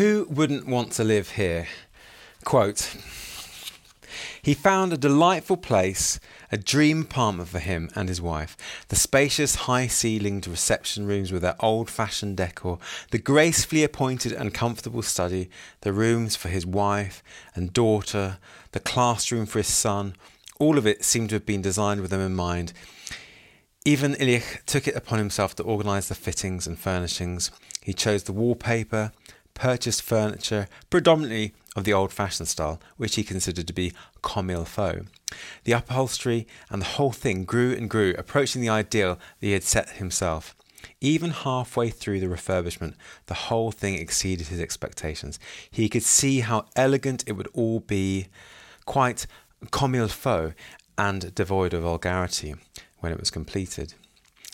Who wouldn't want to live here? Quote He found a delightful place, a dream apartment for him and his wife. The spacious, high ceilinged reception rooms with their old fashioned decor, the gracefully appointed and comfortable study, the rooms for his wife and daughter, the classroom for his son, all of it seemed to have been designed with them in mind. Ivan Ilyich took it upon himself to organise the fittings and furnishings. He chose the wallpaper, purchased furniture, predominantly of the old fashioned style, which he considered to be comme il faut. The upholstery and the whole thing grew and grew, approaching the ideal that he had set himself. Even halfway through the refurbishment, the whole thing exceeded his expectations. He could see how elegant it would all be, quite comme il faut, and devoid of vulgarity when it was completed.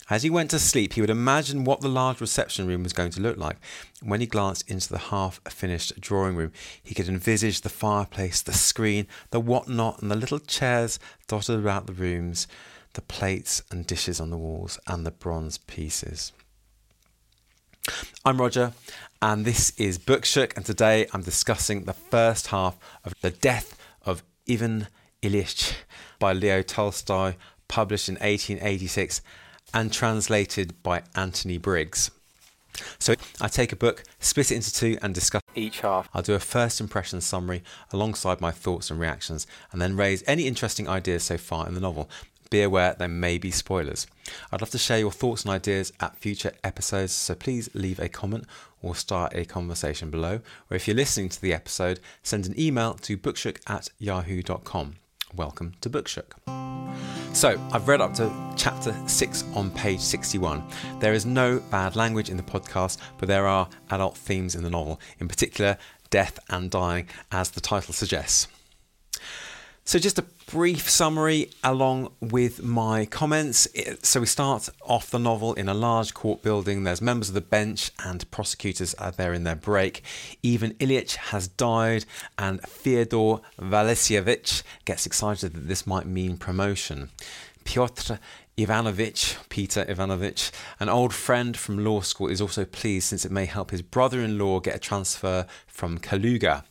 As he went to sleep, he would imagine what the large reception room was going to look like. When he glanced into the half finished drawing room, he could envisage the fireplace, the screen, the whatnot, and the little chairs dotted about the rooms, the plates and dishes on the walls, and the bronze pieces. I'm Roger, and this is Bookshook, and today I'm discussing the first half of The Death of Ivan Ilyich by Leo Tolstoy, published in 1886 and translated by Anthony Briggs. So I take a book, split it into two, and discuss each half. I'll do a first impression summary alongside my thoughts and reactions, and then raise any interesting ideas so far in the novel. Be aware there may be spoilers. I'd love to share your thoughts and ideas at future episodes, so please leave a comment or start a conversation below. Or if you're listening to the episode, send an email to bookshook at yahoo.com. Welcome to Bookshook. So, I've read up to chapter 6 on page 61. There is no bad language in the podcast, but there are adult themes in the novel, in particular, death and dying, as the title suggests. So, just a brief summary along with my comments. So, we start off the novel in a large court building. There's members of the bench and prosecutors are there in their break. Ivan Ilyich has died, and Fyodor Vasilyevich gets excited that this might mean promotion. Pyotr Ivanovich, Peter Ivanovich, an old friend from law school, is also pleased since it may help his brother in law get a transfer from Kaluga.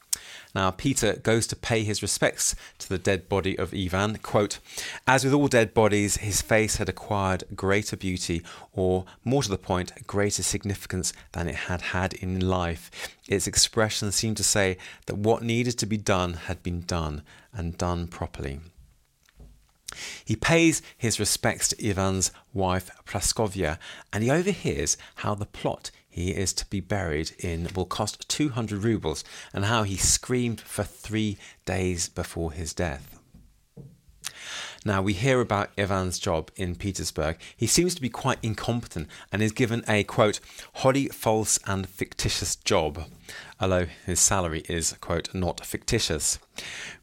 Now, Peter goes to pay his respects to the dead body of Ivan. Quote, As with all dead bodies, his face had acquired greater beauty, or more to the point, greater significance than it had had in life. Its expression seemed to say that what needed to be done had been done, and done properly. He pays his respects to Ivan's wife Praskovya, and he overhears how the plot he is to be buried in will cost 200 rubles and how he screamed for three days before his death. Now, we hear about Ivan's job in Petersburg. He seems to be quite incompetent and is given a quote, wholly false and fictitious job, although his salary is quote, not fictitious.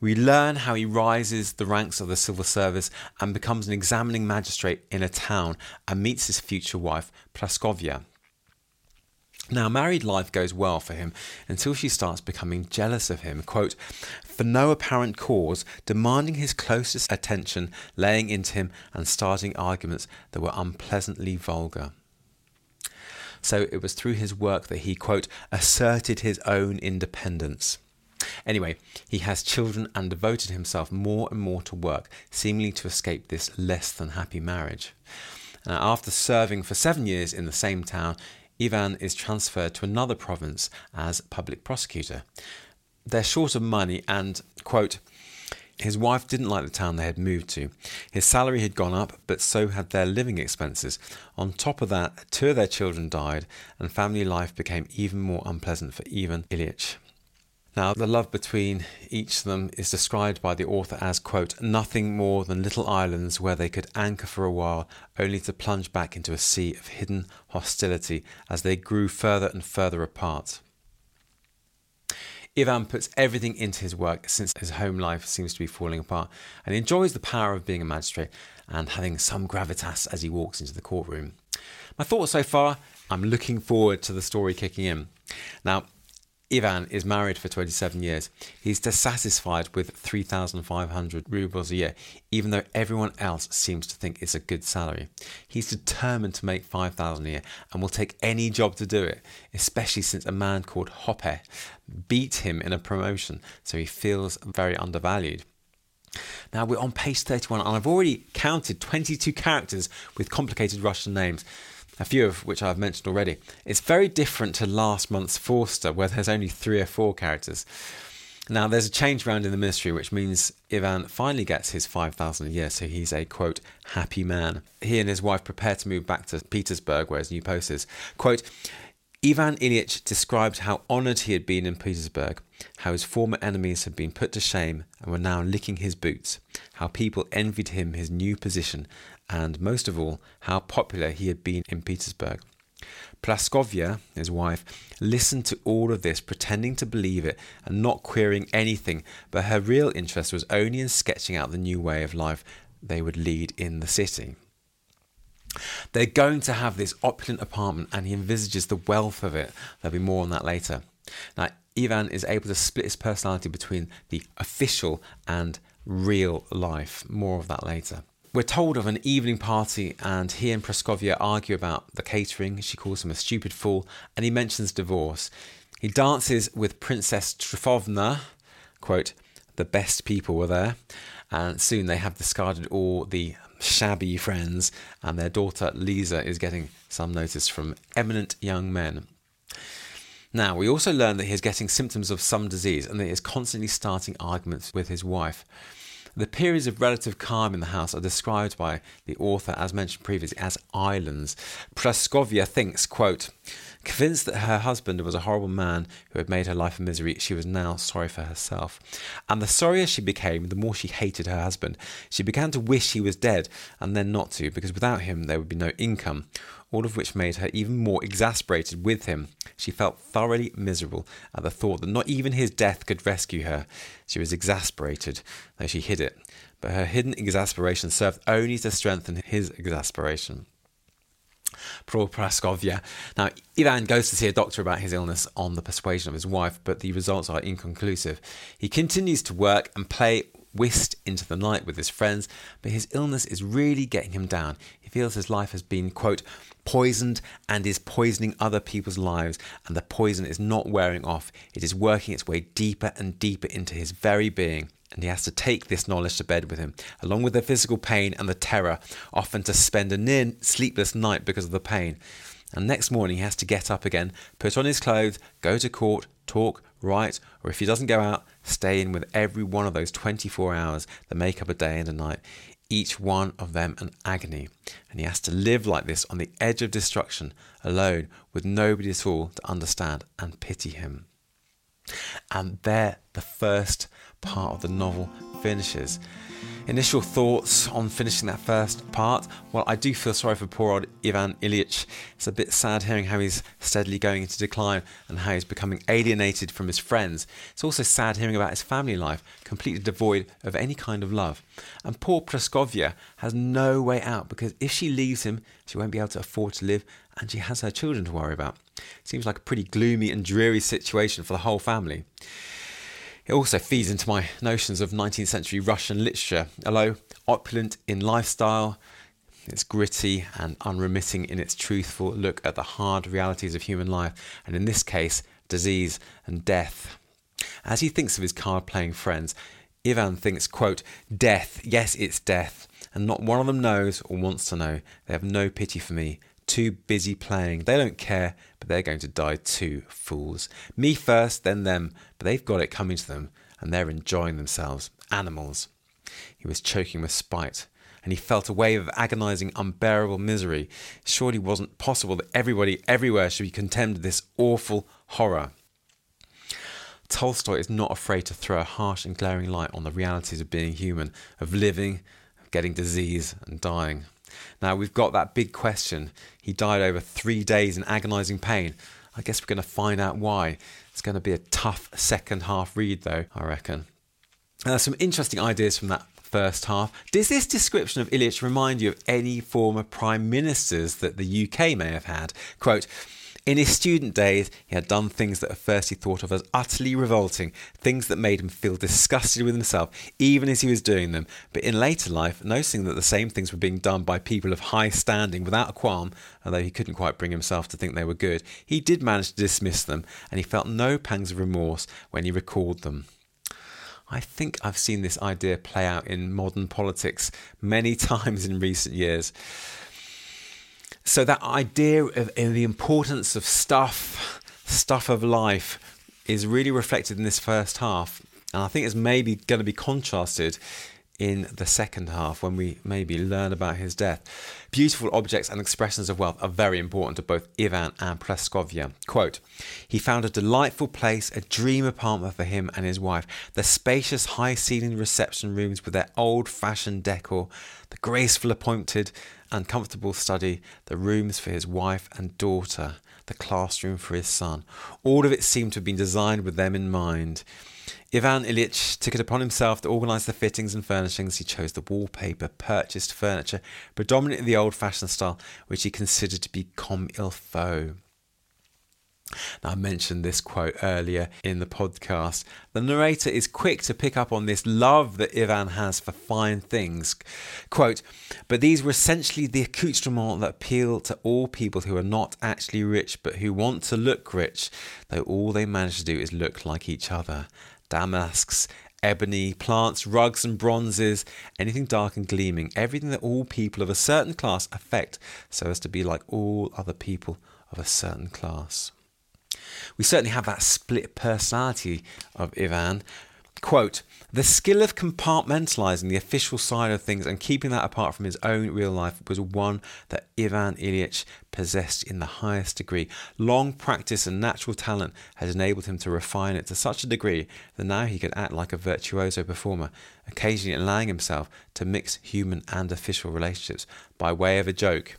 We learn how he rises the ranks of the civil service and becomes an examining magistrate in a town and meets his future wife, Praskovya. Now, married life goes well for him until she starts becoming jealous of him, quote, for no apparent cause, demanding his closest attention, laying into him, and starting arguments that were unpleasantly vulgar. So it was through his work that he, quote, asserted his own independence. Anyway, he has children and devoted himself more and more to work, seemingly to escape this less than happy marriage. Uh, after serving for seven years in the same town, Ivan is transferred to another province as public prosecutor. They're short of money and, quote, his wife didn't like the town they had moved to. His salary had gone up, but so had their living expenses. On top of that, two of their children died, and family life became even more unpleasant for Ivan Ilyich. Now, the love between each of them is described by the author as, quote, nothing more than little islands where they could anchor for a while, only to plunge back into a sea of hidden hostility as they grew further and further apart. Ivan puts everything into his work since his home life seems to be falling apart, and enjoys the power of being a magistrate and having some gravitas as he walks into the courtroom. My thoughts so far I'm looking forward to the story kicking in. Now, Ivan is married for 27 years. He's dissatisfied with 3,500 rubles a year, even though everyone else seems to think it's a good salary. He's determined to make 5,000 a year and will take any job to do it, especially since a man called Hoppe beat him in a promotion, so he feels very undervalued. Now we're on page 31, and I've already counted 22 characters with complicated Russian names a few of which I've mentioned already. It's very different to last month's Forster, where there's only three or four characters. Now, there's a change round in the ministry, which means Ivan finally gets his 5,000 a year, so he's a quote, happy man. He and his wife prepare to move back to Petersburg, where his new post is. Quote, Ivan Ilyich described how honoured he had been in Petersburg, how his former enemies had been put to shame and were now licking his boots, how people envied him his new position, and most of all, how popular he had been in Petersburg. Praskovya, his wife, listened to all of this, pretending to believe it and not querying anything, but her real interest was only in sketching out the new way of life they would lead in the city. They're going to have this opulent apartment, and he envisages the wealth of it. There'll be more on that later. Now, Ivan is able to split his personality between the official and real life. More of that later. We're told of an evening party, and he and Praskovya argue about the catering. She calls him a stupid fool, and he mentions divorce. He dances with Princess Trifovna, quote, the best people were there, and soon they have discarded all the shabby friends, and their daughter Lisa is getting some notice from eminent young men. Now, we also learn that he is getting symptoms of some disease and that he is constantly starting arguments with his wife. The periods of relative calm in the house are described by the author, as mentioned previously, as islands. Praskovya thinks, quote, Convinced that her husband was a horrible man who had made her life a misery, she was now sorry for herself. And the sorrier she became, the more she hated her husband. She began to wish he was dead, and then not to, because without him there would be no income, all of which made her even more exasperated with him. She felt thoroughly miserable at the thought that not even his death could rescue her. She was exasperated, though she hid it, but her hidden exasperation served only to strengthen his exasperation. Poor Praskovya. Now, Ivan goes to see a doctor about his illness on the persuasion of his wife, but the results are inconclusive. He continues to work and play whist into the night with his friends, but his illness is really getting him down. He feels his life has been, quote, poisoned and is poisoning other people's lives, and the poison is not wearing off. It is working its way deeper and deeper into his very being and he has to take this knowledge to bed with him, along with the physical pain and the terror, often to spend a near sleepless night because of the pain. And next morning he has to get up again, put on his clothes, go to court, talk, write, or if he doesn't go out, stay in with every one of those 24 hours that make up a day and a night, each one of them an agony. And he has to live like this on the edge of destruction, alone, with nobody at all to understand and pity him. And there, the first part of the novel finishes. Initial thoughts on finishing that first part? Well, I do feel sorry for poor old Ivan Ilyich. It's a bit sad hearing how he's steadily going into decline and how he's becoming alienated from his friends. It's also sad hearing about his family life, completely devoid of any kind of love. And poor Praskovya has no way out because if she leaves him, she won't be able to afford to live and she has her children to worry about. Seems like a pretty gloomy and dreary situation for the whole family. It also feeds into my notions of 19th century Russian literature. Although opulent in lifestyle, it's gritty and unremitting in its truthful look at the hard realities of human life, and in this case, disease and death. As he thinks of his card playing friends, Ivan thinks, quote, Death, yes, it's death, and not one of them knows or wants to know. They have no pity for me, too busy playing. They don't care, but they're going to die too, fools. Me first, then them, but they've got it coming to them, and they're enjoying themselves. Animals. He was choking with spite, and he felt a wave of agonizing, unbearable misery. It surely wasn't possible that everybody everywhere should be condemned to this awful horror. Tolstoy is not afraid to throw a harsh and glaring light on the realities of being human, of living, of getting disease, and dying. Now we've got that big question. He died over three days in agonizing pain. I guess we're going to find out why. It's going to be a tough second half read, though, I reckon. Uh, some interesting ideas from that first half. Does this description of Ilyich remind you of any former prime ministers that the UK may have had? Quote, In his student days, he had done things that at first he thought of as utterly revolting, things that made him feel disgusted with himself, even as he was doing them. But in later life, noticing that the same things were being done by people of high standing without a qualm, although he couldn't quite bring himself to think they were good, he did manage to dismiss them, and he felt no pangs of remorse when he recalled them. I think I've seen this idea play out in modern politics many times in recent years. So, that idea of, of the importance of stuff, stuff of life, is really reflected in this first half. And I think it's maybe going to be contrasted in the second half when we maybe learn about his death. Beautiful objects and expressions of wealth are very important to both Ivan and Praskovya. Quote, he found a delightful place, a dream apartment for him and his wife, the spacious high ceilinged reception rooms with their old fashioned decor, the graceful appointed and comfortable study, the rooms for his wife and daughter, the classroom for his son. All of it seemed to have been designed with them in mind. Ivan Ilyich took it upon himself to organise the fittings and furnishings. He chose the wallpaper, purchased furniture, predominantly the old fashioned style, which he considered to be comme il faut. Now, I mentioned this quote earlier in the podcast. The narrator is quick to pick up on this love that Ivan has for fine things. Quote, but these were essentially the accoutrements that appeal to all people who are not actually rich but who want to look rich, though all they manage to do is look like each other damasks, ebony, plants, rugs and bronzes, anything dark and gleaming, everything that all people of a certain class affect so as to be like all other people of a certain class. We certainly have that split personality of Ivan, Quote, the skill of compartmentalizing the official side of things and keeping that apart from his own real life was one that Ivan Ilyich possessed in the highest degree. Long practice and natural talent had enabled him to refine it to such a degree that now he could act like a virtuoso performer, occasionally allowing himself to mix human and official relationships by way of a joke.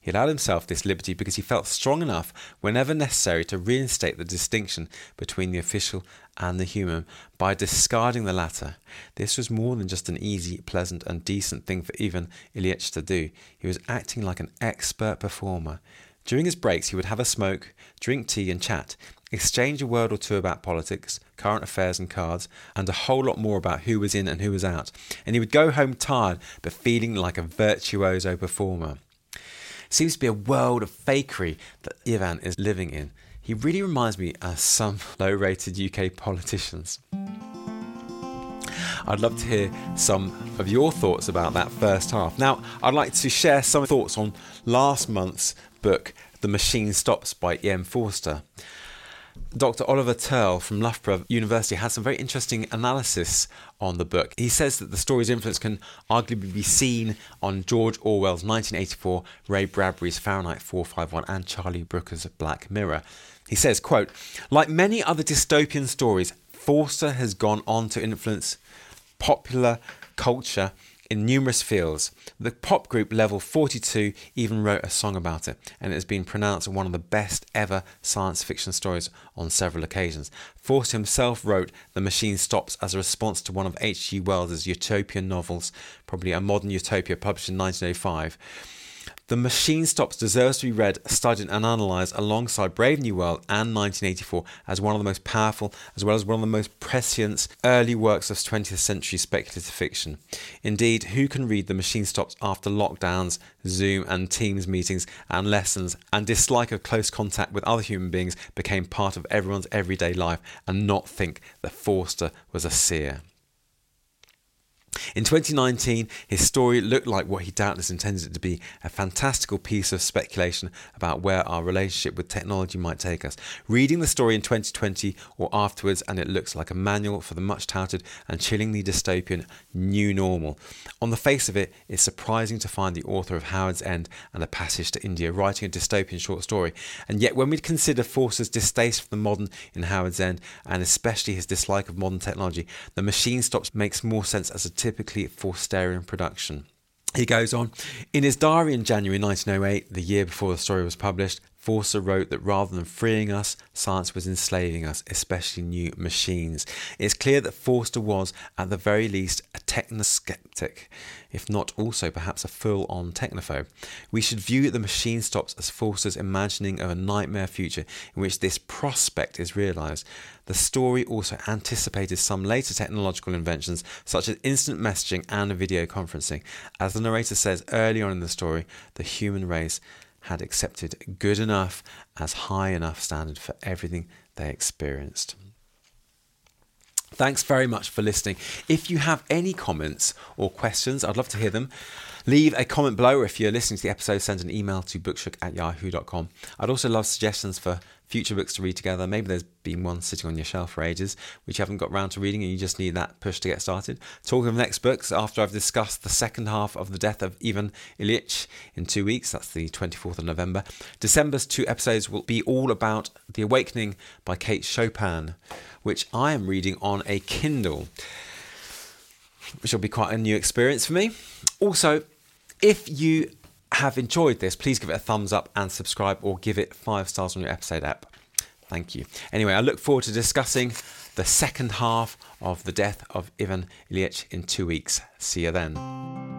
He allowed himself this liberty because he felt strong enough, whenever necessary, to reinstate the distinction between the official and the human by discarding the latter. This was more than just an easy, pleasant, and decent thing for Ivan Ilyich to do. He was acting like an expert performer. During his breaks, he would have a smoke, drink tea, and chat, exchange a word or two about politics, current affairs, and cards, and a whole lot more about who was in and who was out. And he would go home tired, but feeling like a virtuoso performer seems to be a world of fakery that Ivan is living in. He really reminds me of some low rated UK politicians. I'd love to hear some of your thoughts about that first half. Now, I'd like to share some thoughts on last month's book, The Machine Stops by E.M. Forster. Dr. Oliver Tearle from Loughborough University has some very interesting analysis on the book. He says that the story's influence can arguably be seen on George Orwell's 1984, Ray Bradbury's Fahrenheit 451, and Charlie Brooker's Black Mirror. He says, quote, like many other dystopian stories, Forster has gone on to influence popular culture in numerous fields. The pop group Level 42 even wrote a song about it, and it has been pronounced one of the best ever science fiction stories on several occasions. Forster himself wrote The Machine Stops as a response to one of H.G. Wells' utopian novels, probably a modern utopia published in 1905. The Machine Stops deserves to be read, studied, and analysed alongside Brave New World and 1984 as one of the most powerful, as well as one of the most prescient early works of 20th century speculative fiction. Indeed, who can read The Machine Stops after lockdowns, Zoom and Teams meetings, and lessons, and dislike of close contact with other human beings became part of everyone's everyday life and not think that Forster was a seer? In 2019, his story looked like what he doubtless intended it to be a fantastical piece of speculation about where our relationship with technology might take us. Reading the story in 2020 or afterwards, and it looks like a manual for the much touted and chillingly dystopian new normal. On the face of it, it's surprising to find the author of Howards End and A Passage to India writing a dystopian short story. And yet, when we consider Forster's distaste for the modern in Howards End, and especially his dislike of modern technology, the machine stops makes more sense as a typically Forsterian production. He goes on, in his diary in January 1908, the year before the story was published, Forster wrote that rather than freeing us, science was enslaving us, especially new machines. It's clear that Forster was, at the very least, a technoskeptic, if not also perhaps a full on technophobe. We should view the machine stops as Forster's imagining of a nightmare future in which this prospect is realised. The story also anticipated some later technological inventions, such as instant messaging and video conferencing. As the narrator says early on in the story, the human race had accepted good enough as high enough standard for everything they experienced. Thanks very much for listening. If you have any comments or questions, I'd love to hear them. Leave a comment below, or if you're listening to the episode, send an email to bookshook at yahoo.com. I'd also love suggestions for future books to read together. Maybe there's been one sitting on your shelf for ages which you haven't got round to reading and you just need that push to get started. Talking of next books, after I've discussed the second half of The Death of Ivan Ilyich in two weeks, that's the 24th of November, December's two episodes will be all about The Awakening by Kate Chopin, which I am reading on a Kindle, which will be quite a new experience for me. Also, if you have enjoyed this, please give it a thumbs up and subscribe or give it five stars on your episode app. Thank you. Anyway, I look forward to discussing the second half of the death of Ivan Ilyich in two weeks. See you then.